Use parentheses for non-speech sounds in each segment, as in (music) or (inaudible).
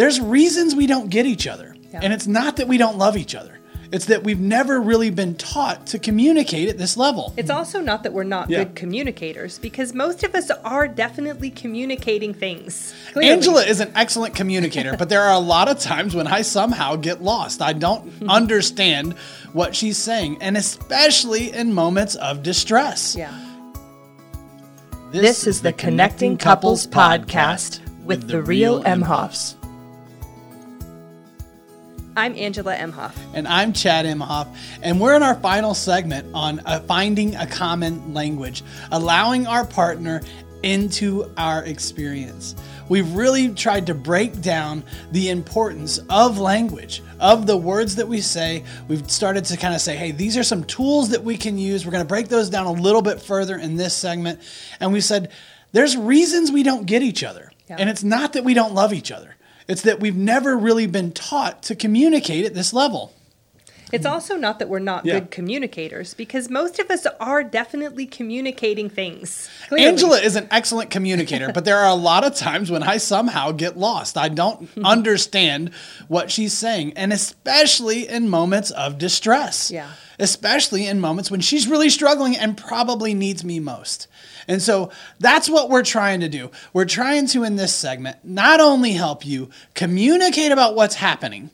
there's reasons we don't get each other. Yeah. And it's not that we don't love each other. It's that we've never really been taught to communicate at this level. It's also not that we're not Yeah. good communicators, because most of us are definitely communicating things. Clearly. Angela is an excellent communicator, but there are a lot of times when I somehow get lost. I don't (laughs) understand what she's saying, and especially in moments of distress. Yeah. This is the Connecting Couples podcast with the real Emhoffs. I'm Angela Emhoff. And I'm Chad Imhoff, and we're in our final segment on uh, finding a common language, allowing our partner into our experience. We've really tried to break down the importance of language, of the words that we say. We've started to kind of say, hey, these are some tools that we can use. We're going to break those down a little bit further in this segment. And we said, there's reasons we don't get each other. Yeah. And it's not that we don't love each other. It's that we've never really been taught to communicate at this level. It's also not that we're not Yeah. good communicators, because most of us are definitely communicating things. Clearly. Angela is an excellent communicator, but there are a lot of times when I somehow get lost. I don't (laughs) understand what she's saying, and especially in moments of distress. Yeah. Especially in moments when she's really struggling and probably needs me most. And so that's what we're trying to do. We're trying to, in this segment, not only help you communicate about what's happening,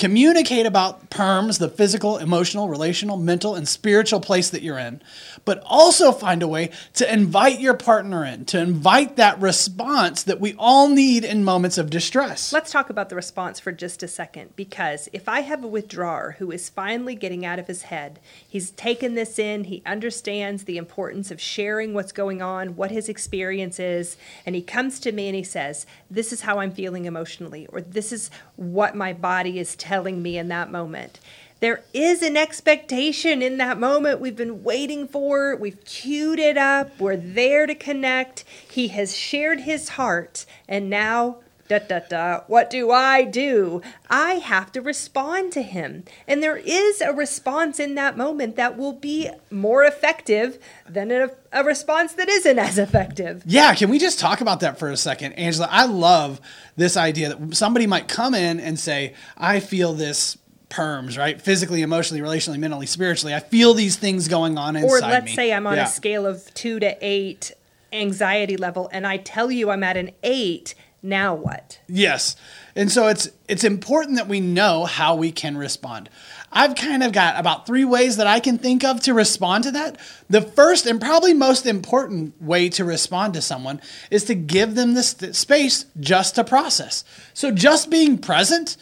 communicate about perms, the physical, emotional, relational, mental, and spiritual place that you're in, but also find a way to invite your partner in, to invite that response that we all need in moments of distress. Let's talk about the response for just a second because if I have a withdrawer who is finally getting out of his head, he's taken this in, he understands the importance of sharing what's going on, what his experience is, and he comes to me and he says, This is how I'm feeling emotionally, or this is what my body is telling me in that moment. There is an expectation in that moment we've been waiting for. We've queued it up. We're there to connect. He has shared his heart, and now da da da. What do I do? I have to respond to him. And there is a response in that moment that will be more effective than a, a response that isn't as effective. Yeah, can we just talk about that for a second, Angela? I love this idea that somebody might come in and say, I feel this perms, right? Physically, emotionally, relationally, mentally, spiritually. I feel these things going on inside Or let's me. say I'm on Yeah. a scale of two to eight anxiety level, and I tell you I'm at an eight. Now what? Yes. And so it's it's important that we know how we can respond. I've kind of got about three ways that I can think of to respond to that. The first and probably most important way to respond to someone is to give them the st- space just to process. So just being present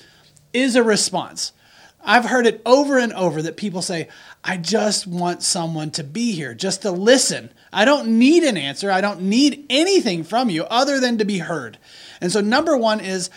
is a response. I've heard it over and over that people say, I just want someone to be here, just to listen. I don't need an answer. I don't need anything from you other than to be heard. And so, number one is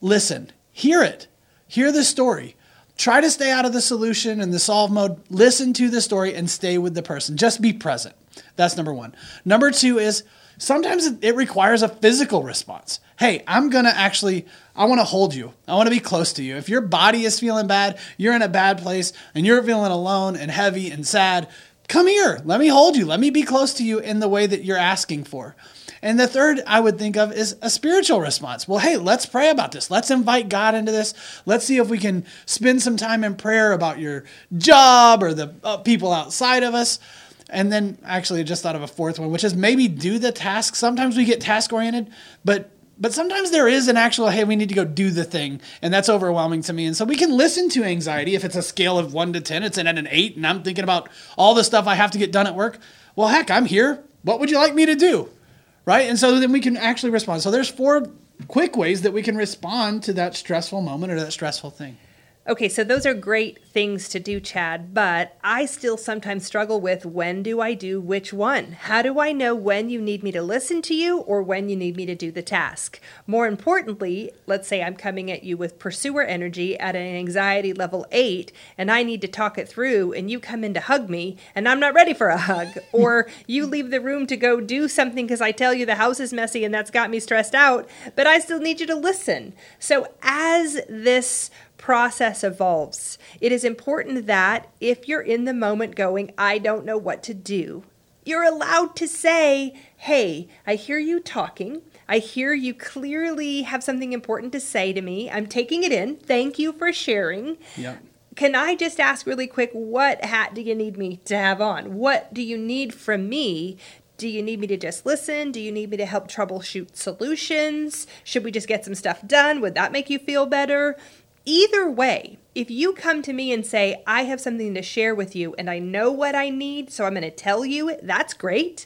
listen, hear it, hear the story. Try to stay out of the solution and the solve mode. Listen to the story and stay with the person. Just be present. That's number one. Number two is sometimes it- requires a physical response. Hey, I'm gonna actually, I wanna hold you. I wanna be close to you. If your body is feeling bad, you're in a bad place, and you're feeling alone and heavy and sad, come here. Let me hold you. Let me be close to you in the way that you're asking for. And the third I would think of is a spiritual response. Well, hey, let's pray about this. Let's invite God into this. Let's see if we can spend some time in prayer about your job or the uh, people outside of us. And then actually I just thought of a fourth one, which is maybe do the task. Sometimes we get task oriented, but but sometimes there is an actual hey we need to go do the thing and that's overwhelming to me and so we can listen to anxiety if it's a scale of 1 to 10 it's at an 8 and i'm thinking about all the stuff i have to get done at work well heck i'm here what would you like me to do right? And so then we can actually respond. So there's four quick ways that we can respond to that stressful moment or that stressful thing Okay, so those are great things to do, Chad, but I still sometimes struggle with when do I do which one? How do I know when you need me to listen to you or when you need me to do the task? More importantly, let's say I'm coming at you with pursuer energy at an anxiety level eight and I need to talk it through and you come in to hug me and I'm not ready for a hug, (laughs) or you leave the room to go do something because I tell you the house is messy and that's got me stressed out, but I still need you to listen. So as this process evolves. It is important that if you're in the moment going, I don't know what to do, you're allowed to say, Hey, I hear you talking. I hear you clearly have something important to say to me. I'm taking it in. Thank you for sharing. Yep. Can I just ask really quick, what hat do you need me to have on? What do you need from me? Do you need me to just listen? Do you need me to help troubleshoot solutions? Should we just get some stuff done? Would that make you feel better? Either way, if you come to me and say, I have something to share with you and I know what I need, so I'm going to tell you, that's great.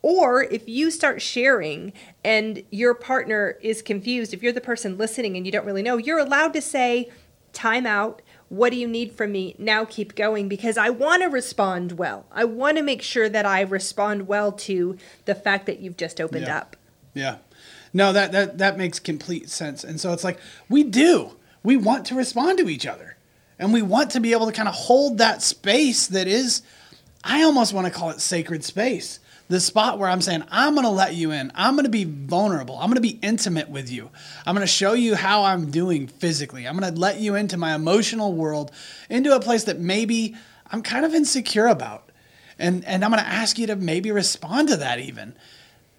Or if you start sharing and your partner is confused, if you're the person listening and you don't really know, you're allowed to say, time out. What do you need from me? Now keep going because I want to respond well. I want to make sure that I respond well to the fact that you've just opened Yeah. up. Yeah. No, that, that that makes complete sense. And so it's like we do. We want to respond to each other. And we want to be able to kind of hold that space that is I almost want to call it sacred space. The spot where I'm saying, I'm going to let you in. I'm going to be vulnerable. I'm going to be intimate with you. I'm going to show you how I'm doing physically. I'm going to let you into my emotional world, into a place that maybe I'm kind of insecure about. And, and I'm going to ask you to maybe respond to that even.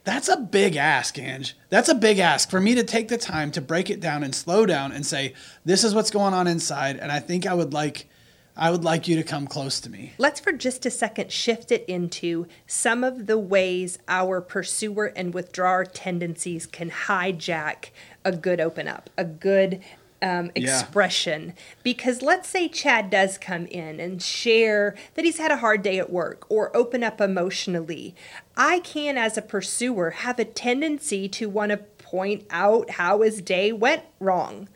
That's a big ask, Ange. That's a big ask for me to take the time to break it down and slow down and say, this is what's going on inside. And I think I would like, I would like you to come close to me. Let's for just a second shift it into some of the ways our pursuer and withdrawer tendencies can hijack a good open up, a good um, Yeah. expression. Because let's say Chad does come in and share that he's had a hard day at work or open up emotionally. I can, as a pursuer, have a tendency to want to point out how his day went wrong.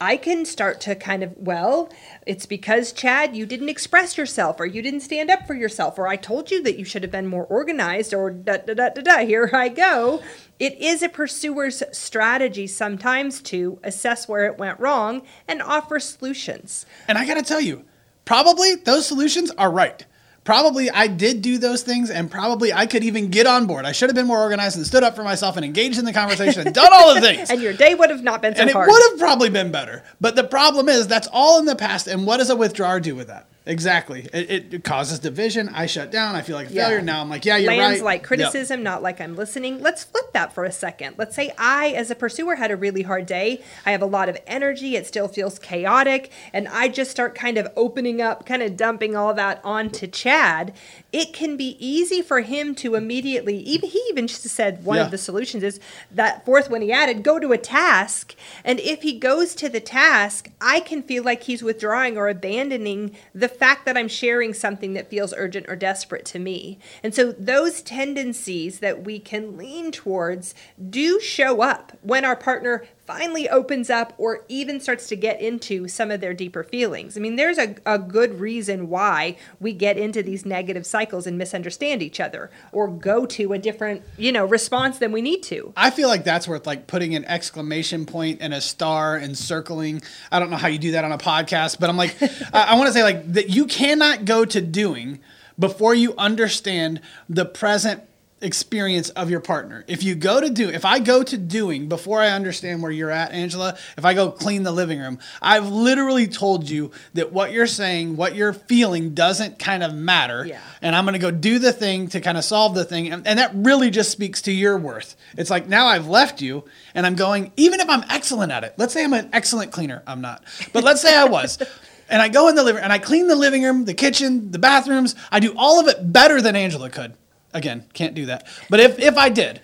I can start to kind of, well, it's because, Chad, you didn't express yourself, or you didn't stand up for yourself, or I told you that you should have been more organized, or da da da da da, here I go. It is a pursuer's strategy sometimes to assess where it went wrong and offer solutions. And I got to tell you, probably those solutions are right. Probably I did do those things, and probably I could even get on board. I should have been more organized and stood up for myself and engaged in the conversation and done all the things. (laughs) And your day would have not been so hard. and it would have probably been better. But the problem is that's all in the past. And what does a withdrawer do with that? Exactly. It, it, causes division. I shut down. I feel like a Yeah. failure. Now I'm like, yeah, you're right. lands right. like Yep. criticism, not like I'm listening. Let's flip that for a second. Let's say I, as a pursuer, had a really hard day. I have a lot of energy. It still feels chaotic. And I just start kind of opening up, kind of dumping all that onto Chad. It can be easy for him to immediately, even he even just said one Yeah. of the solutions is that fourth one he added, go to a task. And if he goes to the task, I can feel like he's withdrawing or abandoning the fact that I'm sharing something that feels urgent or desperate to me. And so those tendencies that we can lean towards do show up when our partner finally opens up or even starts to get into some of their deeper feelings. I mean, there's a, a good reason why we get into these negative cycles and misunderstand each other or go to a different, you know, response than we need to. I feel like that's worth like putting an exclamation point and a star and circling. I don't know how you do that on a podcast, but I'm like, (laughs) I, I want to say like that you cannot go to doing before you understand the present experience of your partner. If you go to do, if I go to doing before I understand where you're at, Angela, if I go clean the living room, I've literally told you that what you're saying, what you're feeling doesn't kind of matter. Yeah. And I'm going to go do the thing to kind of solve the thing. And, and that really just speaks to your worth. It's like now I've left you and I'm going, even if I'm excellent at it, let's say I'm an excellent cleaner. I'm not, but let's say I was. (laughs) And I go in the living and I clean the living room, the kitchen, the bathrooms. I do all of it better than Angela could. Again, can't do that. But if, if I did,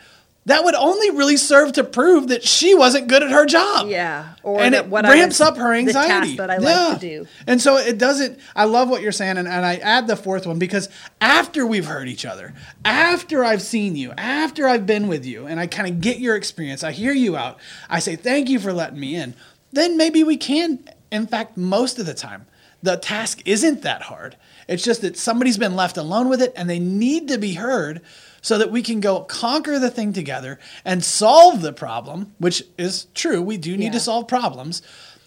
that would only really serve to prove that she wasn't good at her job. Yeah, or and that it ramps was- up her the task anxiety. that I like to do. And so it doesn't, I love what you're saying. And, and I add the fourth one because after we've heard each other, after I've seen you, after I've been with you, and I kind of get your experience, I hear you out, I say, thank you for letting me in, then maybe we can, in fact, most of the time, the task isn't that hard. It's just that somebody's been left alone with it and they need to be heard so that we can go conquer the thing together and solve the problem, which is true. We do need Yeah. to solve problems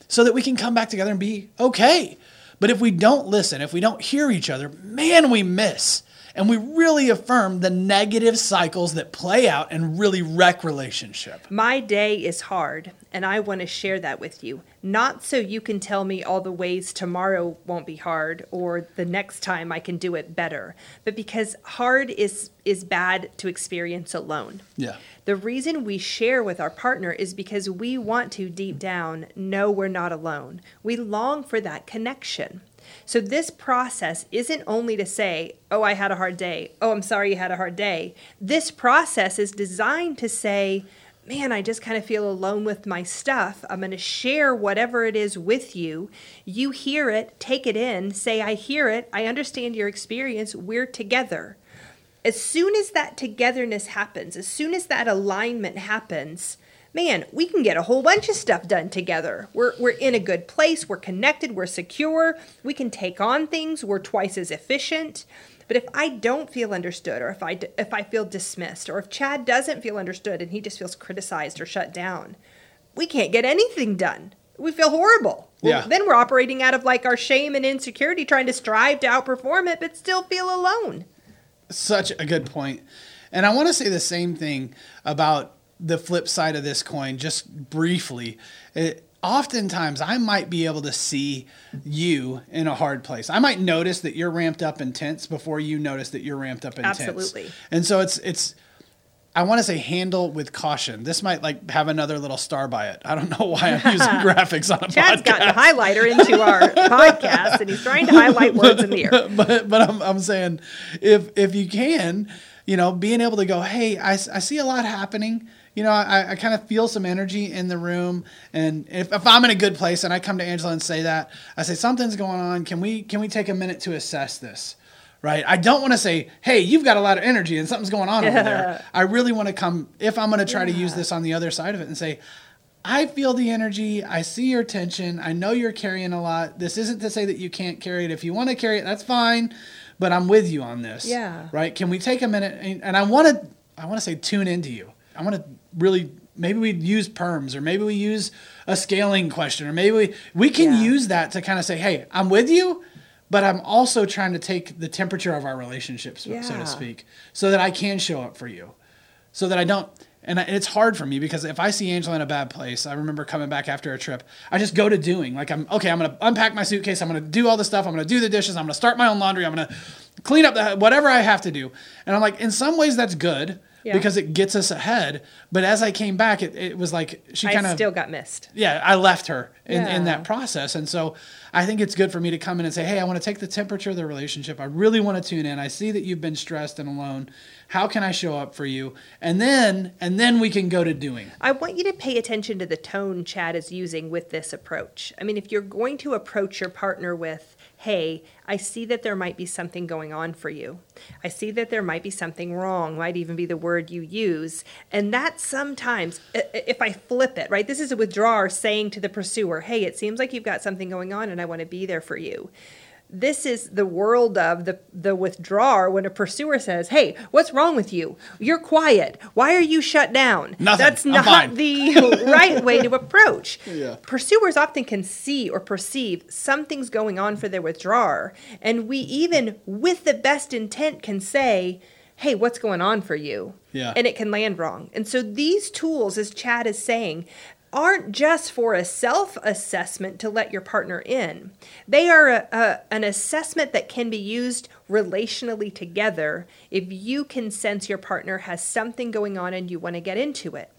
so that we can come back together and be okay. But if we don't listen, if we don't hear each other, man, we miss. And we really affirm the negative cycles that play out and really wreck relationship. My day is hard, and I want to share that with you. Not so you can tell me all the ways tomorrow won't be hard or the next time I can do it better, but because hard is is bad to experience alone. Yeah. The reason we share with our partner is because we want to deep down know we're not alone. We long for that connection. So, this process isn't only to say, Oh, I had a hard day. Oh, I'm sorry you had a hard day. This process is designed to say, Man, I just kind of feel alone with my stuff. I'm going to share whatever it is with you. You hear it, take it in, say, I hear it, I understand your experience, we're together. As soon as that togetherness happens, as soon as that alignment happens, man, we can get a whole bunch of stuff done together. We're, we're in a good place, we're connected, we're secure, we can take on things, we're twice as efficient. But if I don't feel understood, or if I, if I feel dismissed, or if Chad doesn't feel understood and he just feels criticized or shut down, we can't get anything done. We feel horrible. Yeah. Then we're operating out of like our shame and insecurity, trying to strive to outperform it, but still feel alone. Such a good point. And I want to say the same thing about the flip side of this coin, just briefly. It, oftentimes, I might be able to see you in a hard place. I might notice that you're ramped up and tense before you notice that you're ramped up and tense. Absolutely. And so it's it's. I want to say handle with caution. This might like have another little star by it. I don't know why I'm (laughs) using graphics on a Chad's podcast. gotten a highlighter into our podcast and he's trying to highlight words in the air. (laughs) but but I'm, I'm saying if if you can you know being able to go hey i, I see a lot happening you know i, I kind of feel some energy in the room and if, if i'm in a good place and i come to angela and say that i say something's going on can we can we take a minute to assess this right i don't want to say hey you've got a lot of energy and something's going on over there (laughs) i really want to come if i'm going to try to use this on the other side of it and say I feel the energy. I see your tension. I know you're carrying a lot. This isn't to say that you can't carry it. If you want to carry it, that's fine. But I'm with you on this. Yeah. Right? Can we take a minute and, and I want to I want to say tune into you. I want to really maybe we use perms or maybe we use a scaling question or maybe we we can Yeah. use that to kind of say, "Hey, I'm with you." But I'm also trying to take the temperature of our relationship, so, so to speak, so that I can show up for you so that I don't. And it's hard for me because if I see Angela in a bad place, I remember coming back after a trip. I just go to doing like I'm okay. I'm gonna unpack my suitcase. I'm gonna do all the stuff. I'm gonna do the dishes. I'm gonna start my own laundry. I'm gonna clean up the whatever I have to do. And I'm like, in some ways that's good Yeah. because it gets us ahead. But as I came back, it, it was like she kind of still got missed. yeah, I left her in, in that process. And so I think it's good for me to come in and say, hey, I want to take the temperature of the relationship. I really want to tune in. I see that you've been stressed and alone. How can I show up for you? And then and then we can go to doing. I want you to pay attention to the tone Chad is using with this approach. I mean, if you're going to approach your partner with, hey, I see that there might be something going on for you. I see that there might be something wrong, might even be the word you use. And that sometimes, if I flip it, right, this is a withdrawer saying to the pursuer, hey, it seems like you've got something going on and I want to be there for you. This is the world of the, the withdrawer when a pursuer says, Hey, what's wrong with you? You're quiet. Why are you shut down? Nothing. That's I'm not fine." the (laughs) right way to approach. (laughs) Yeah. Pursuers often can see or perceive something's going on for their withdrawer. And we even, with the best intent, can say, Hey, what's going on for you? Yeah. And it can land wrong. And so these tools, as Chad is saying, aren't just for a self assessment to let your partner in. They are a, a, an assessment that can be used relationally together if you can sense your partner has something going on and you want to get into it.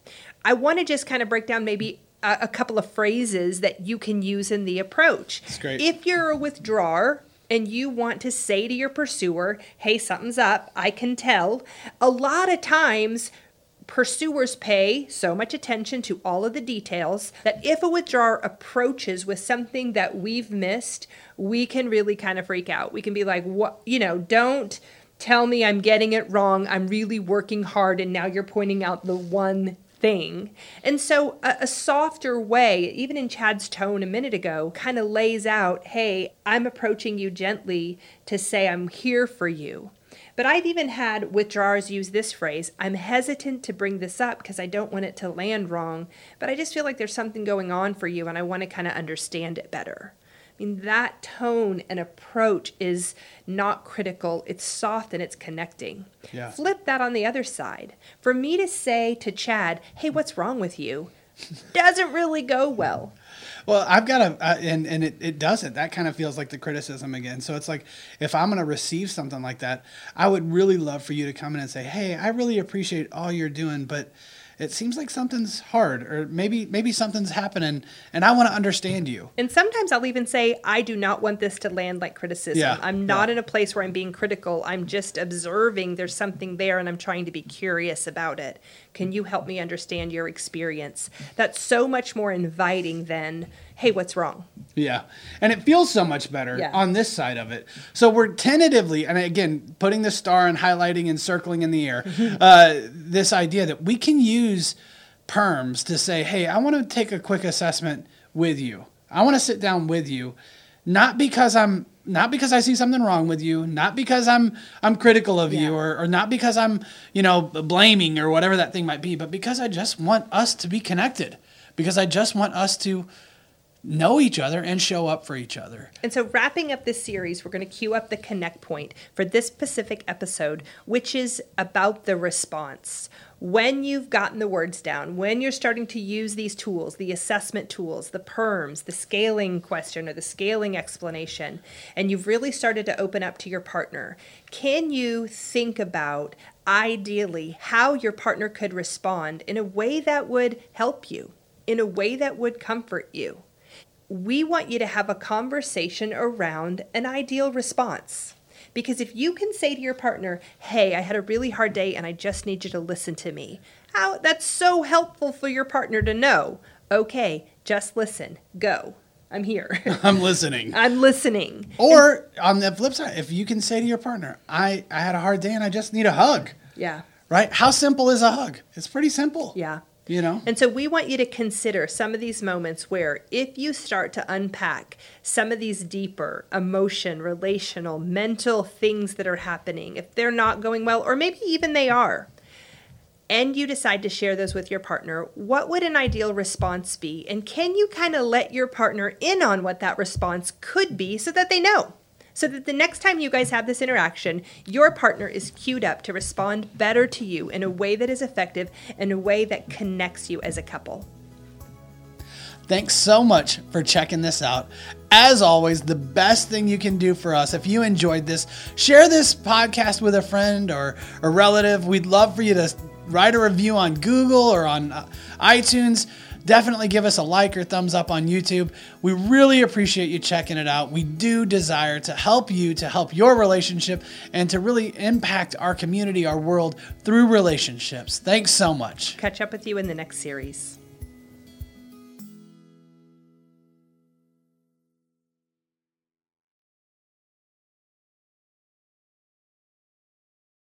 I want to just kind of break down maybe a, a couple of phrases that you can use in the approach. That's great. If you're a withdrawer, and you want to say to your pursuer, hey, something's up, I can tell. A lot of times, pursuers pay so much attention to all of the details that if a withdrawer approaches with something that we've missed, we can really kind of freak out. We can be like, what, you know, don't tell me I'm getting it wrong. I'm really working hard, and now you're pointing out the one thing. And so, a, a softer way, even in Chad's tone a minute ago, kind of lays out hey, I'm approaching you gently to say I'm here for you. But I've even had withdrawers use this phrase I'm hesitant to bring this up because I don't want it to land wrong, but I just feel like there's something going on for you and I want to kind of understand it better. I mean, that tone and approach is not critical, it's soft and it's connecting. Yeah. Flip that on the other side. For me to say to Chad, hey, what's wrong with you? Doesn't really go well. Well, I've got a, uh, and, and it, it doesn't. That kind of feels like the criticism again. So it's like, if I'm going to receive something like that, I would really love for you to come in and say, hey, I really appreciate all you're doing, but it seems like something's hard or maybe maybe something's happening and I want to understand you. And sometimes I'll even say I do not want this to land like criticism. Yeah, I'm not yeah. in a place where I'm being critical. I'm just observing there's something there and I'm trying to be curious about it. Can you help me understand your experience? That's so much more inviting than hey, what's wrong? Yeah. And it feels so much better Yeah. on this side of it. So we're tentatively, and again, putting the star and highlighting and circling in the air, uh, this idea that we can use perms to say, hey, I want to take a quick assessment with you. I want to sit down with you, not because I'm not because I see something wrong with you, not because I'm I'm critical of Yeah. you or, or not because I'm, you know, blaming or whatever that thing might be, but because I just want us to be connected. Because I just want us to know each other and show up for each other. And so, wrapping up this series, we're going to cue up the connect point for this specific episode, which is about the response. When you've gotten the words down, when you're starting to use these tools, the assessment tools, the perms, the scaling question or the scaling explanation, and you've really started to open up to your partner, can you think about ideally how your partner could respond in a way that would help you, in a way that would comfort you? We want you to have a conversation around an ideal response. Because if you can say to your partner, hey, I had a really hard day and I just need you to listen to me, how, that's so helpful for your partner to know. Okay, just listen, go. I'm here. (laughs) I'm listening. (laughs) I'm listening. Or on the flip side, if you can say to your partner, I, I had a hard day and I just need a hug, Yeah, right? How simple is a hug? It's pretty simple. yeah. You know? And so we want you to consider some of these moments where if you start to unpack some of these deeper emotion, relational, mental things that are happening, if they're not going well, or maybe even they are, and you decide to share those with your partner, what would an ideal response be? And can you kind of let your partner in on what that response could be so that they know? So that the next time you guys have this interaction, your partner is queued up to respond better to you in a way that is effective and a way that connects you as a couple. Thanks so much for checking this out. As always, the best thing you can do for us, if you enjoyed this, share this podcast with a friend or a relative. We'd love for you to write a review on Google or on uh, iTunes. Definitely give us a like or thumbs up on YouTube. We really appreciate you checking it out. We do desire to help you, to help your relationship, and to really impact our community, our world through relationships. Thanks so much. Catch up with you in the next series.